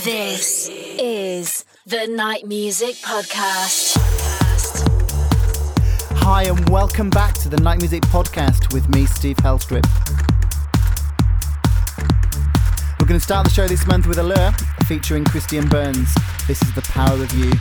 This is the Night Music Podcast. Hi, and welcome back to the Night Music Podcast with me, Steve Helstrip. We're going to start the show this month with Allure featuring Christian Burns. This is The Power of You.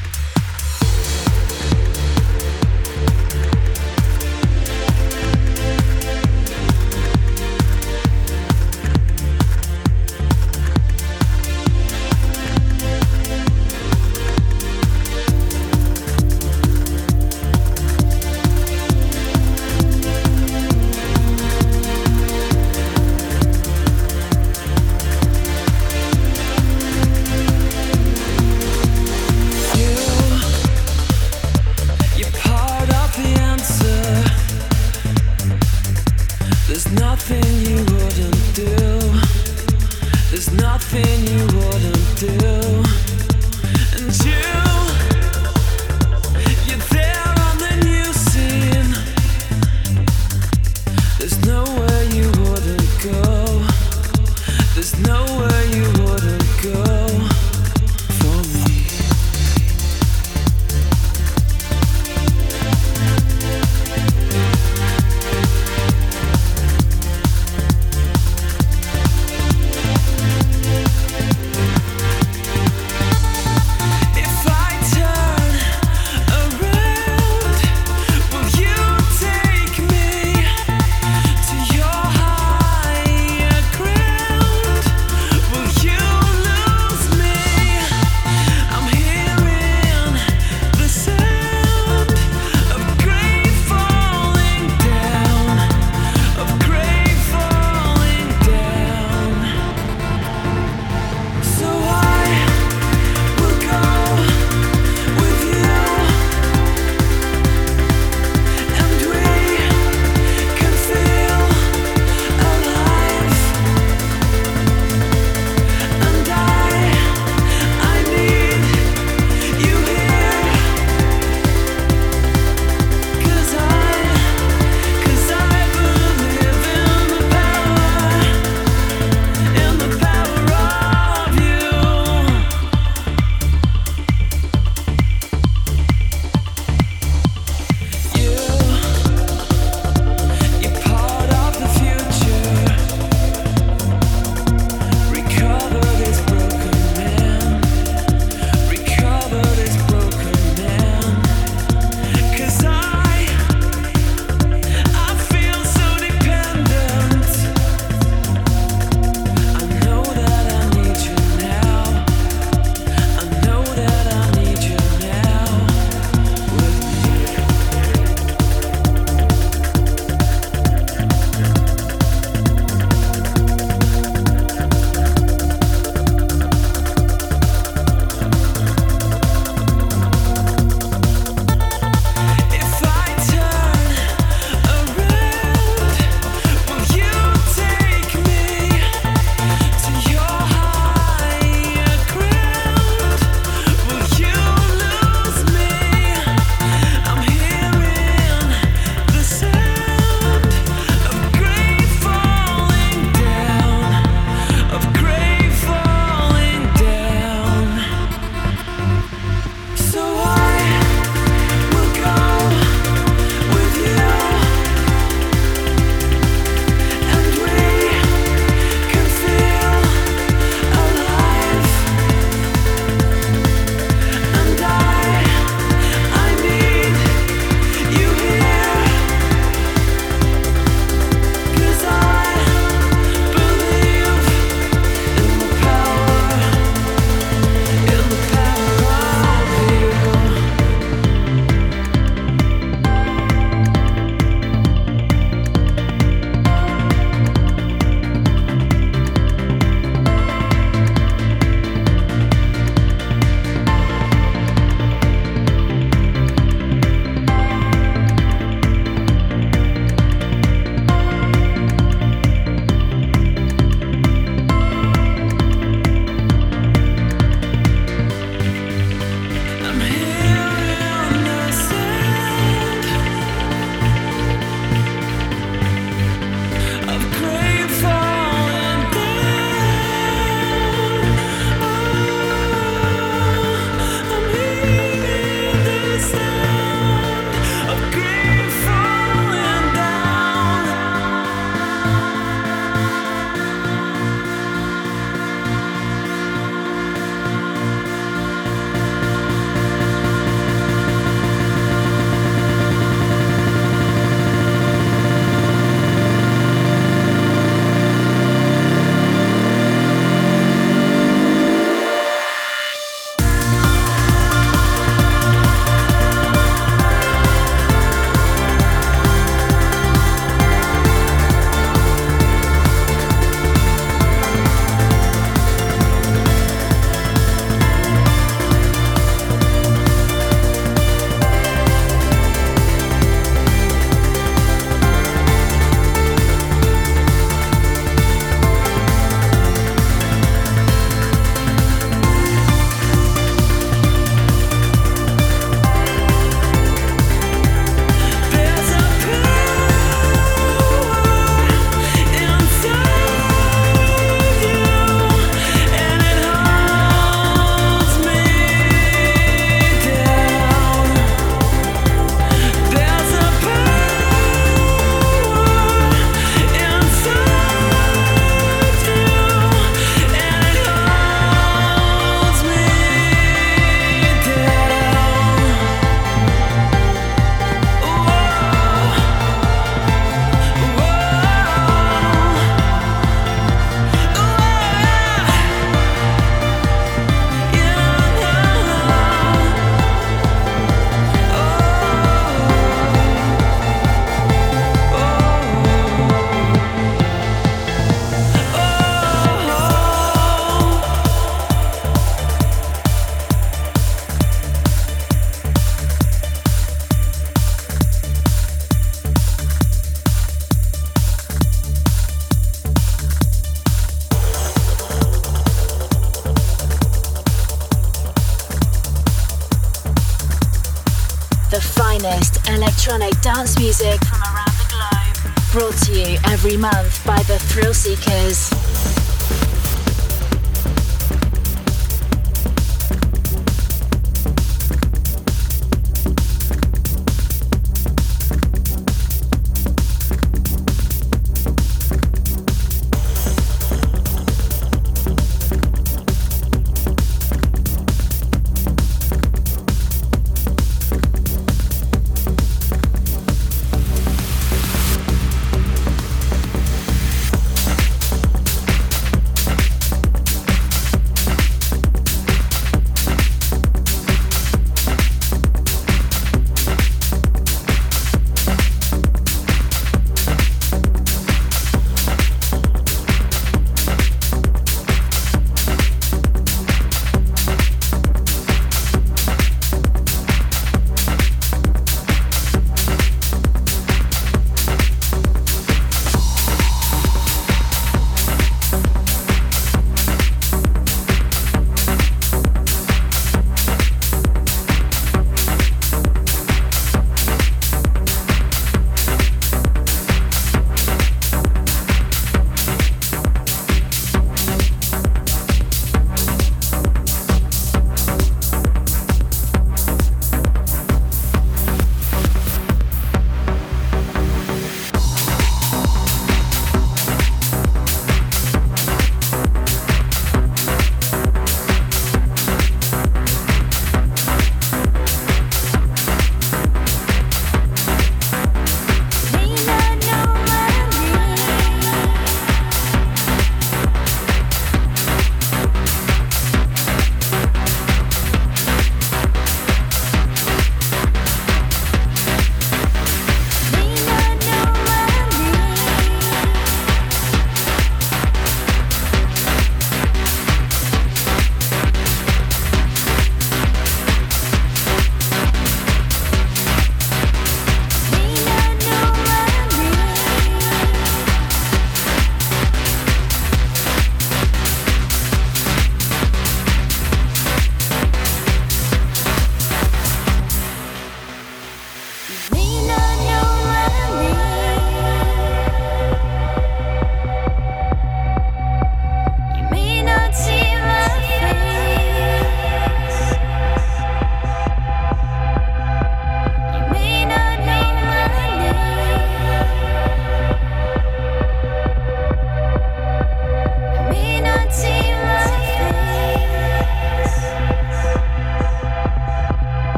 Electronic dance music from around the globe. Brought to you every month by the Thrill Seekers.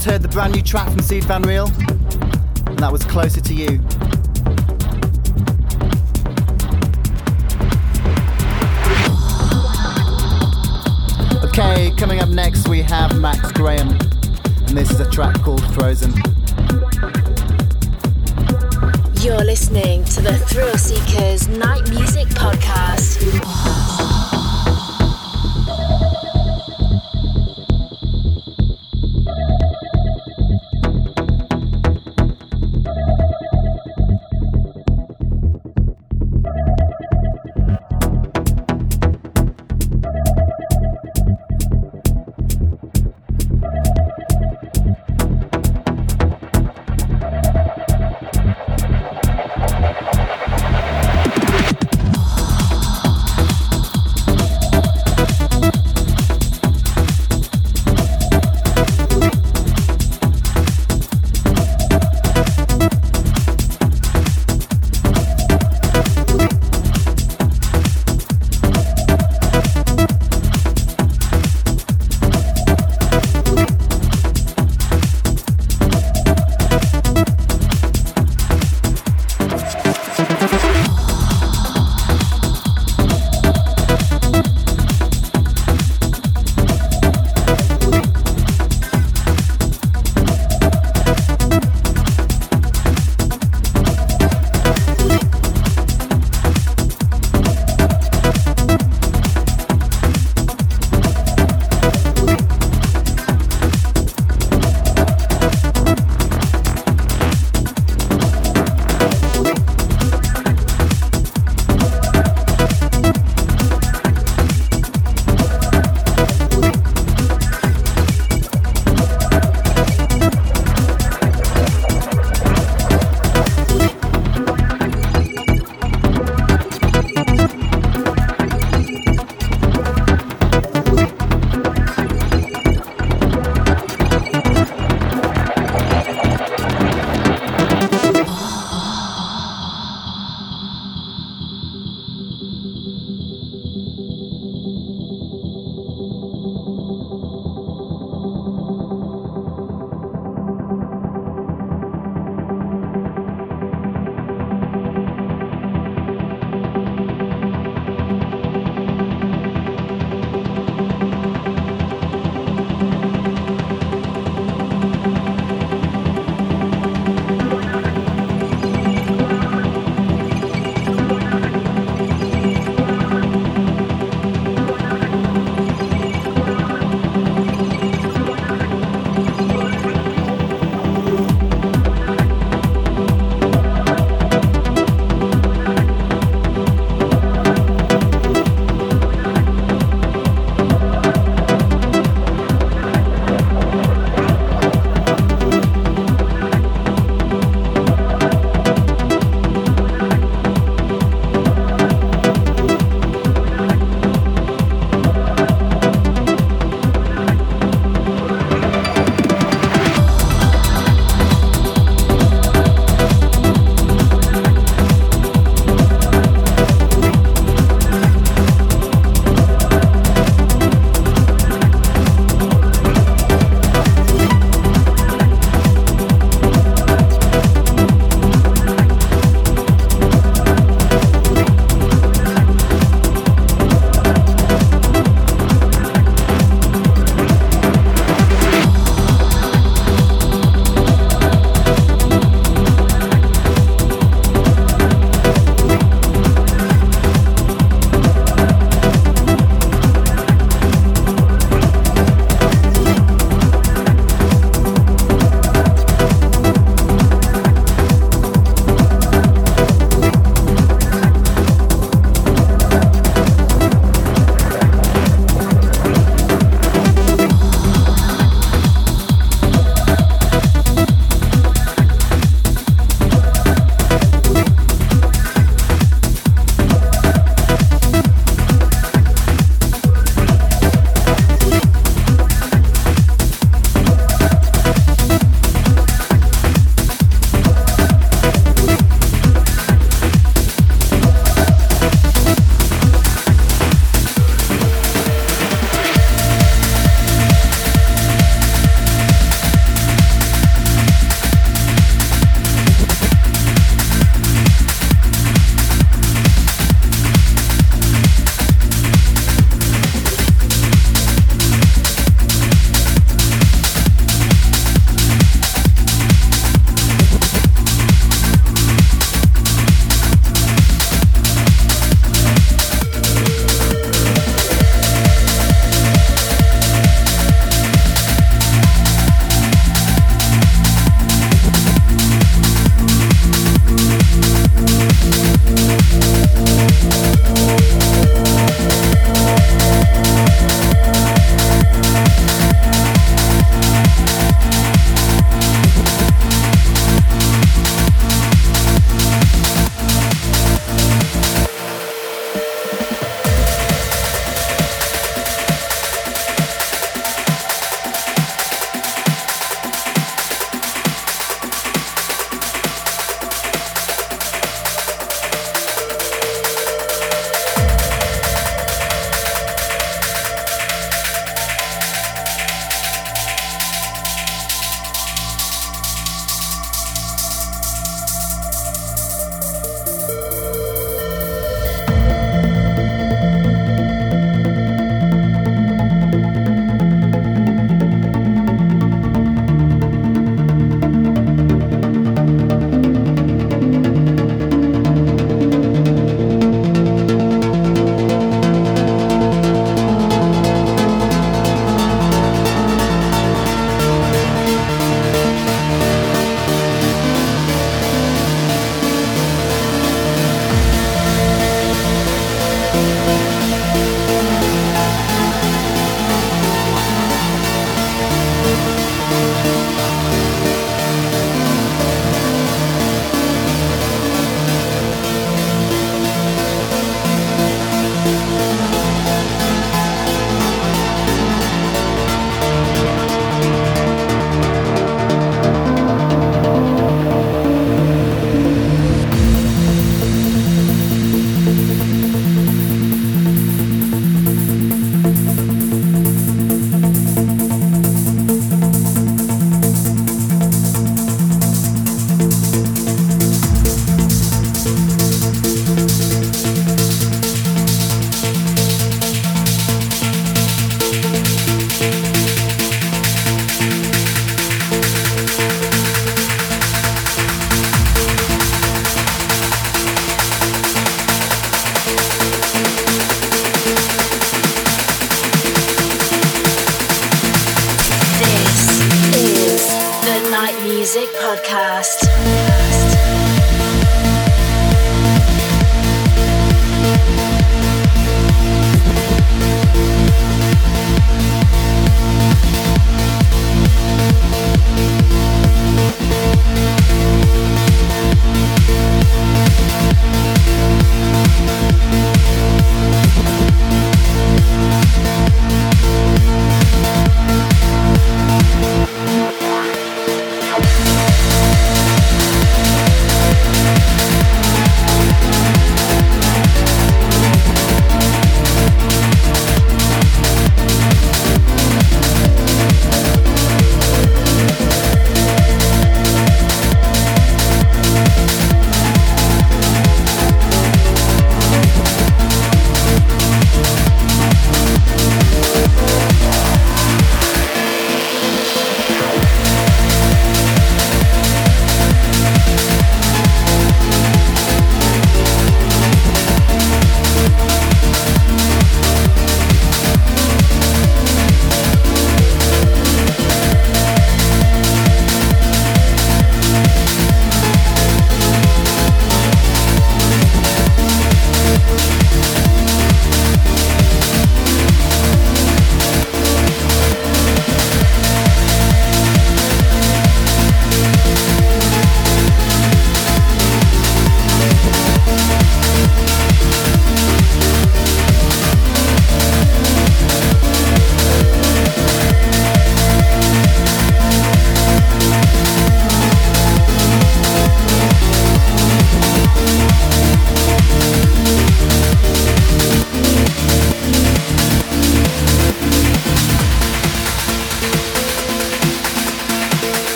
Just heard the brand new track from Sied van Riel, and that was Closer to You. Okay, coming up next we have Max Graham, and this is a track called Frozen. You're listening to the Thrill Seekers Night Music Podcast.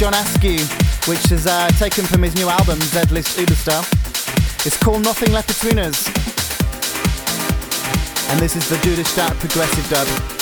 John Askew, which is uh, taken from his new album, Z-List Uberstar. It's called Nothing Left Between Us. And this is the Duderstadt progressive dub.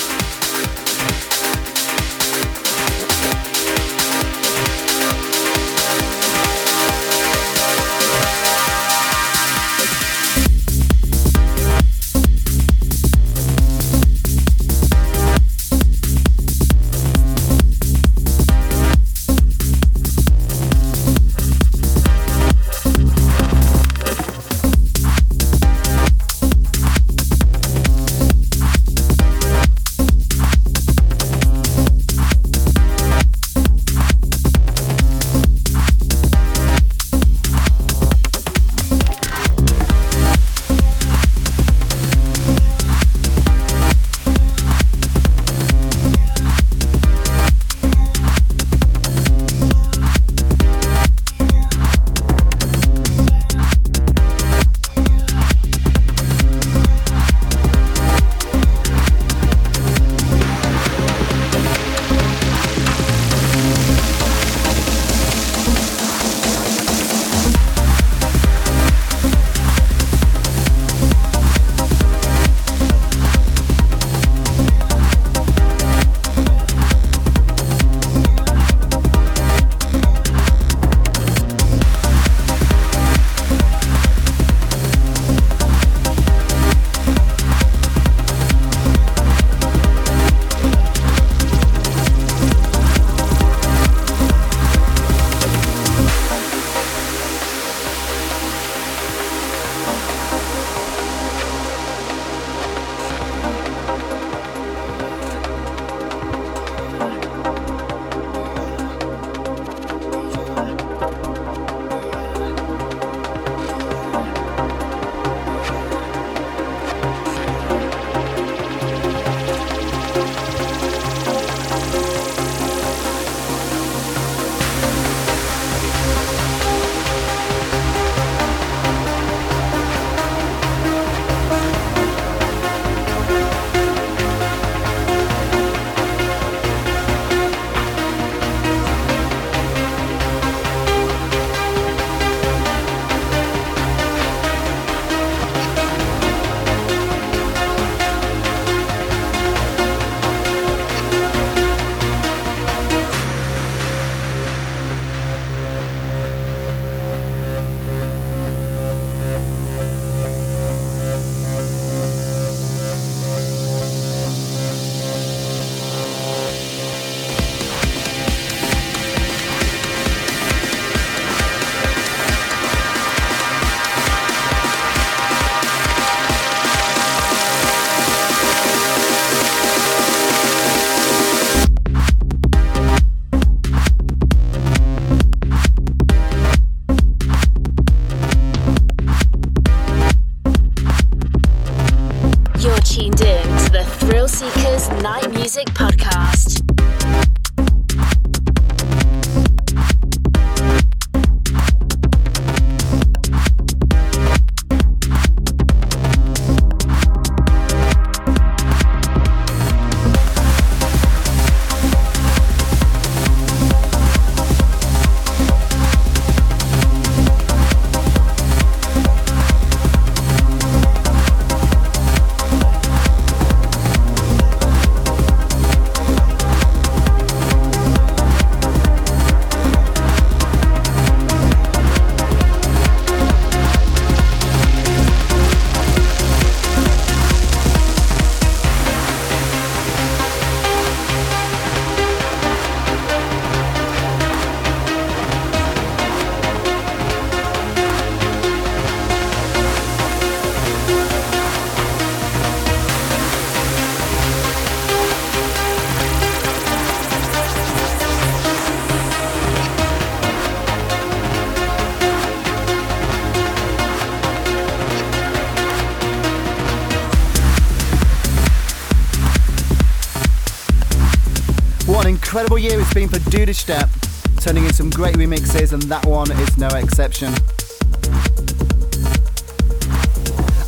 It's for Duderstadt, turning in some great remixes, and that one is no exception.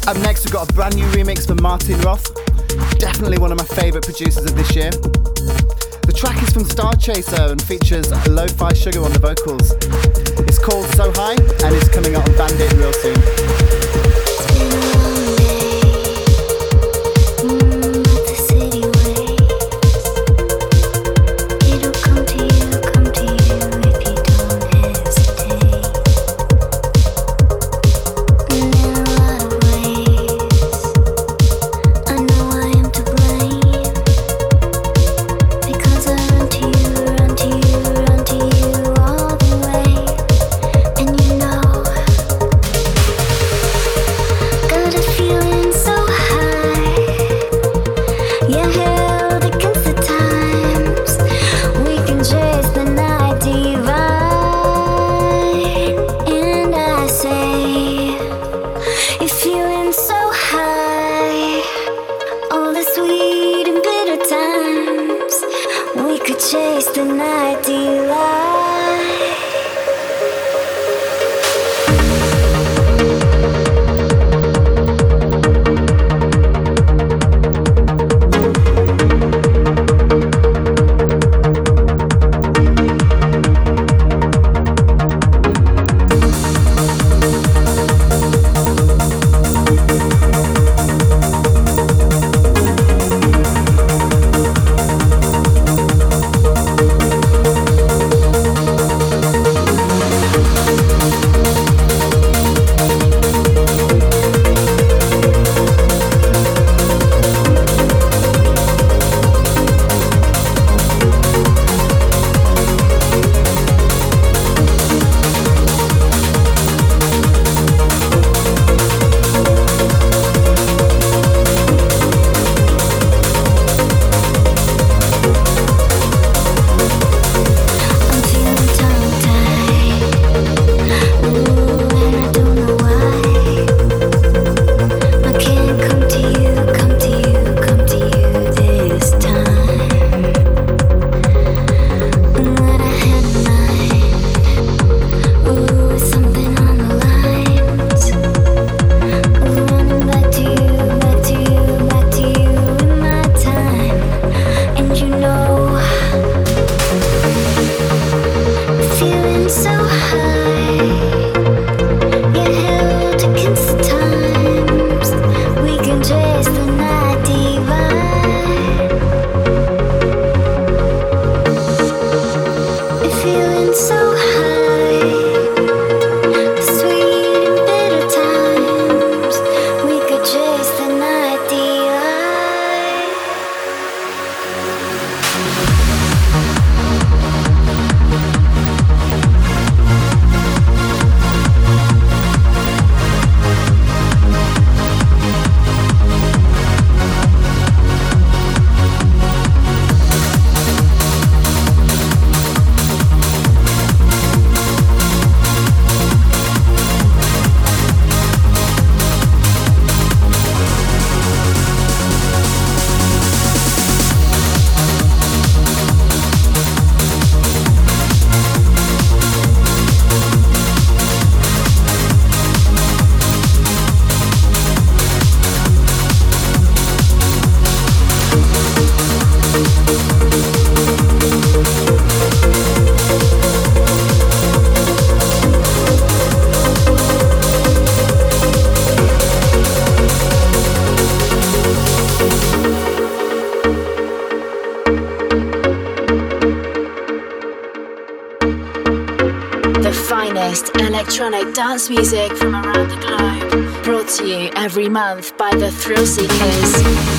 Up next, we've got a brand new remix from Martin Roth, definitely one of my favourite producers of this year. The track is from Star Chaser and features Lo-Fi Sugar on the vocals. It's called So High and is coming out on Bandit real soon. Music from around the globe. Brought to you every month by the Thrillseekers.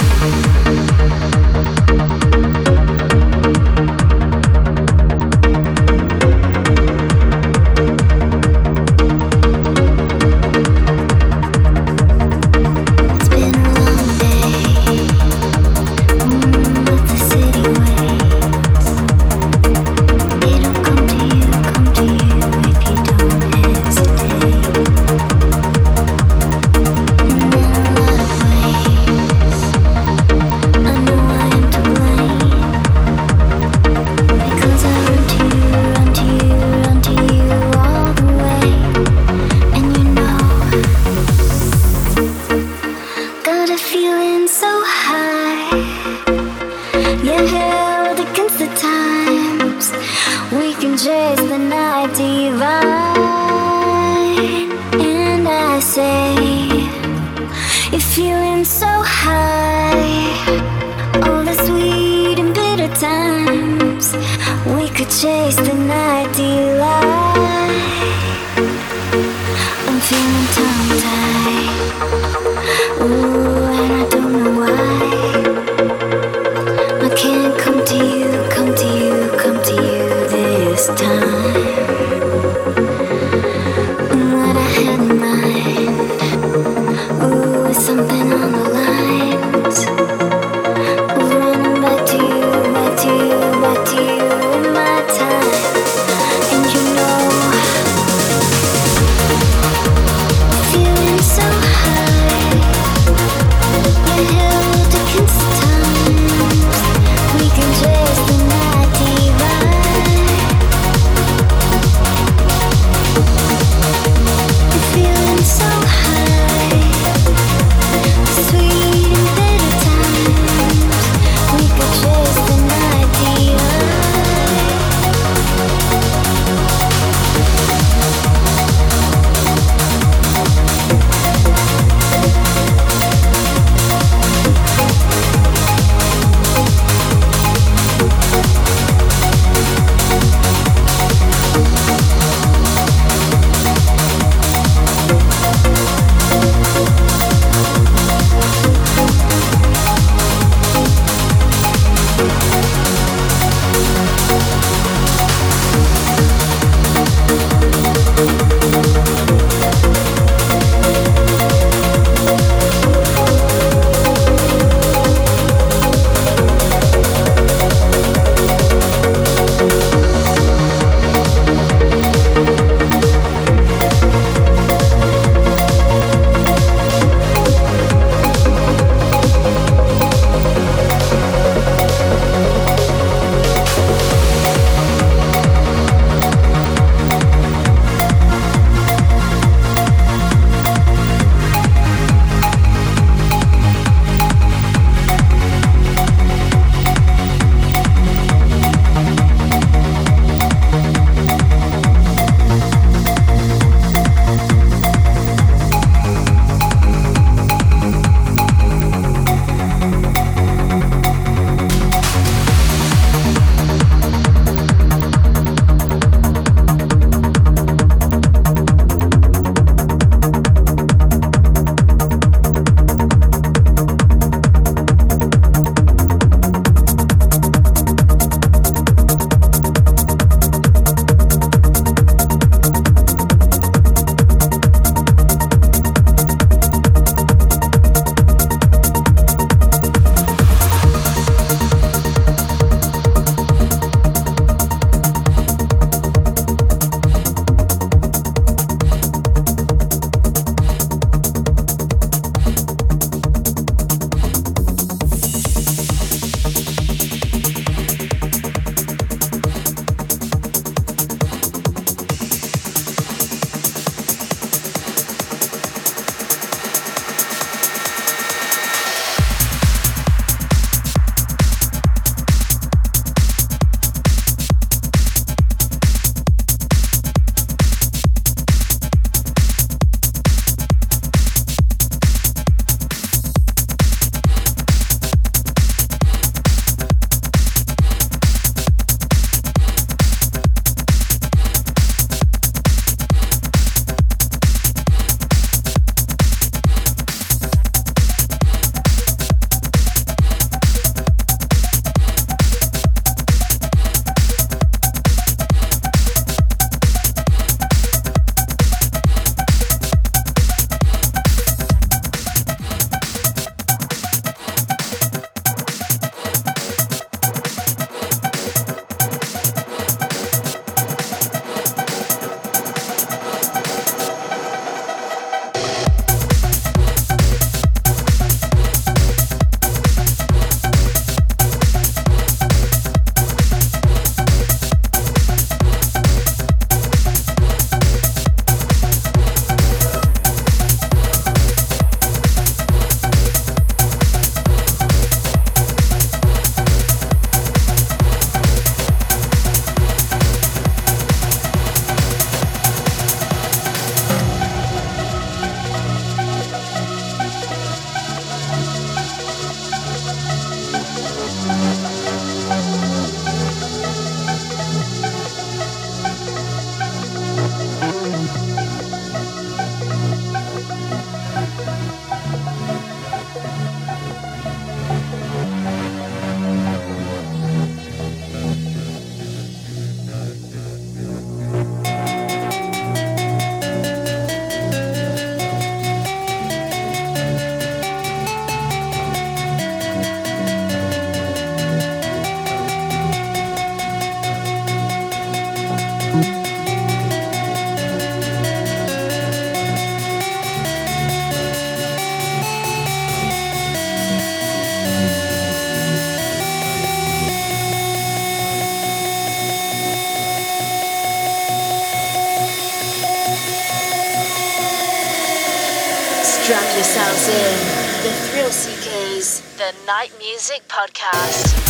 The Night Music Podcast.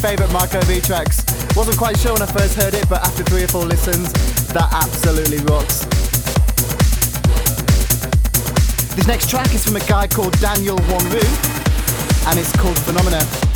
Favourite Marco V tracks. Wasn't quite sure when I first heard it, but after three or four listens, that absolutely rocks. This next track is from a guy called Daniel Wanrooy, and it's called Phenomena.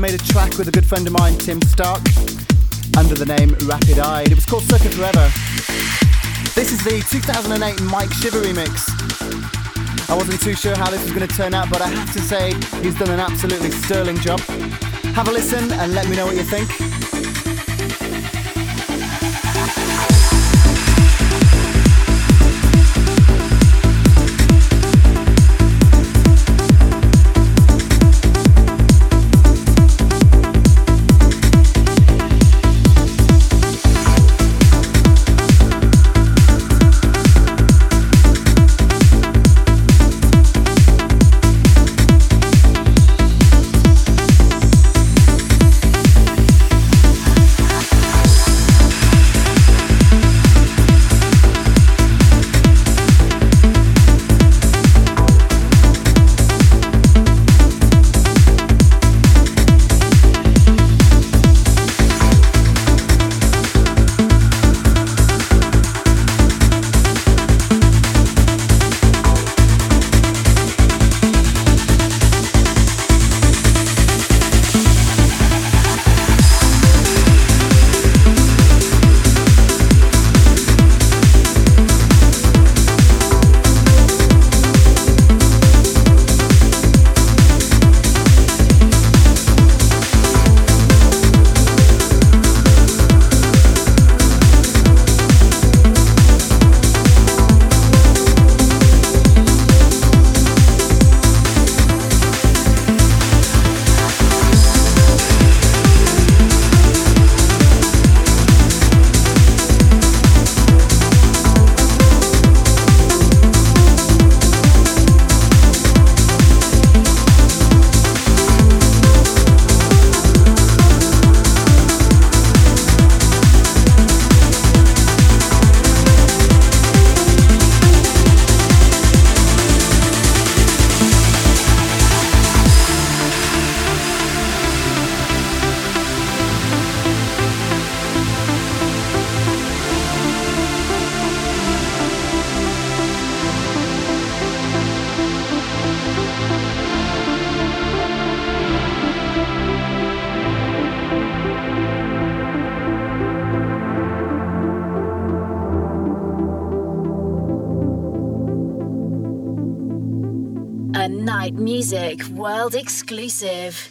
Made a track with a good friend of mine, Tim Stark, under the name Rapid Eye. It was called Circuit Forever. This is the 2008 Mike Shiver remix. I wasn't too sure how this was going to turn out, but I have to say, he's done an absolutely sterling job. Have a listen and let me know what you think. Music World Exclusive.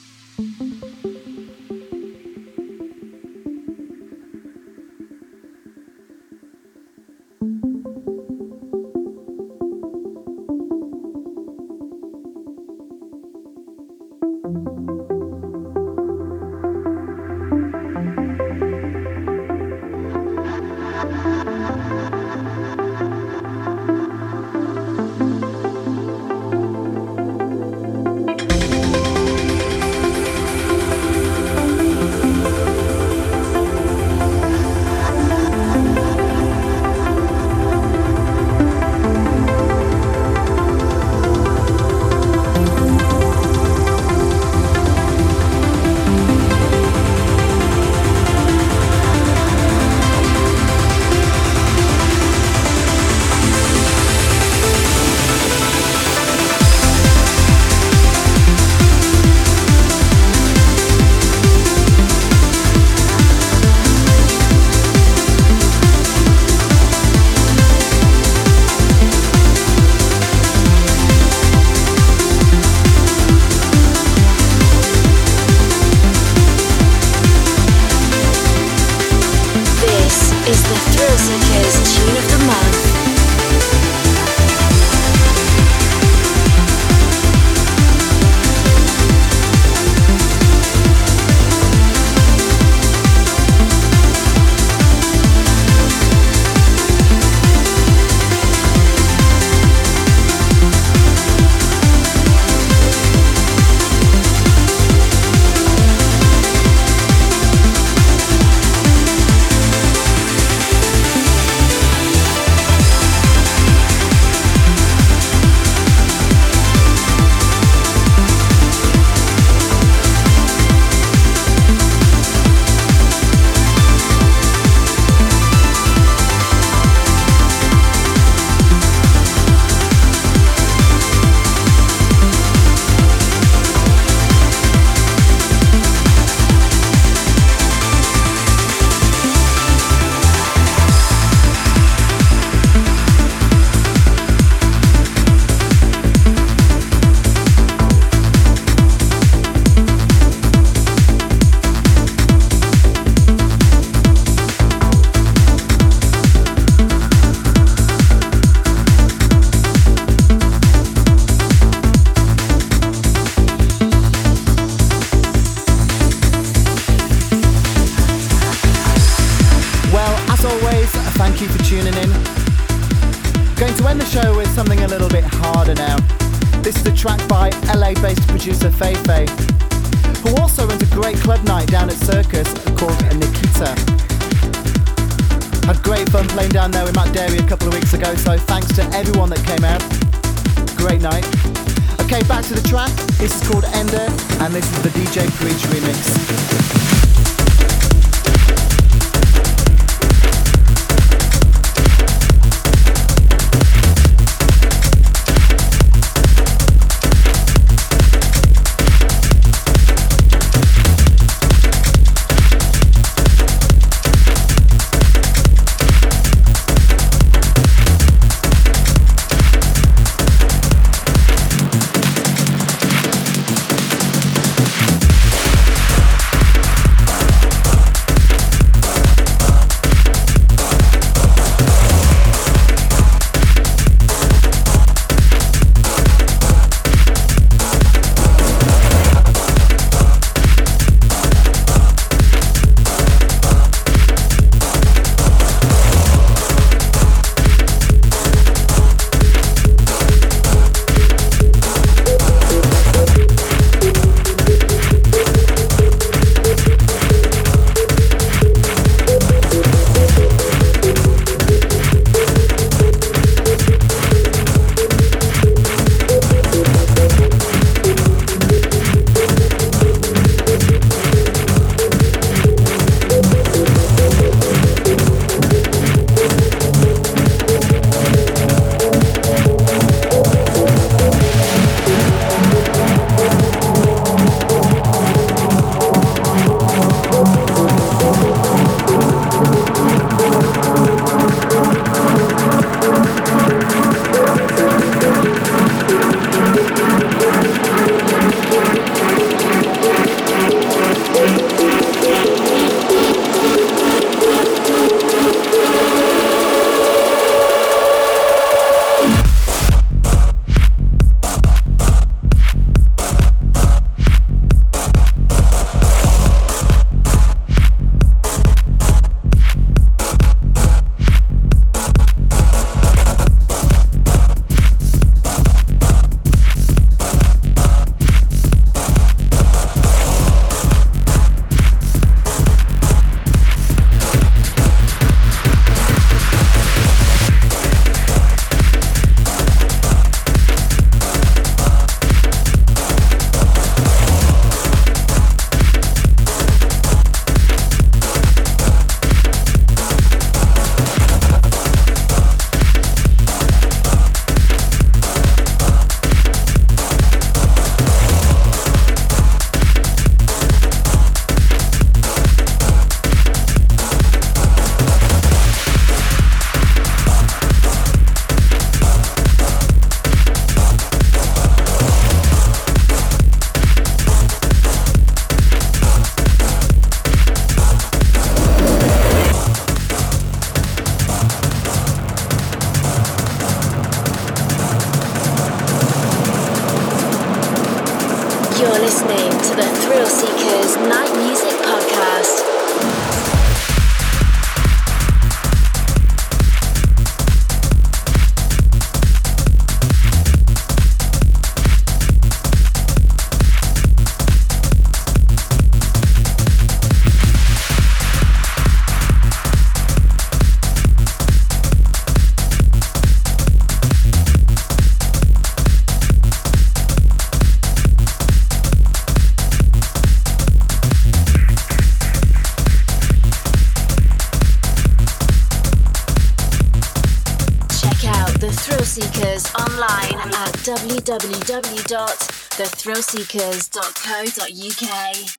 www.thethrillseekers.co.uk.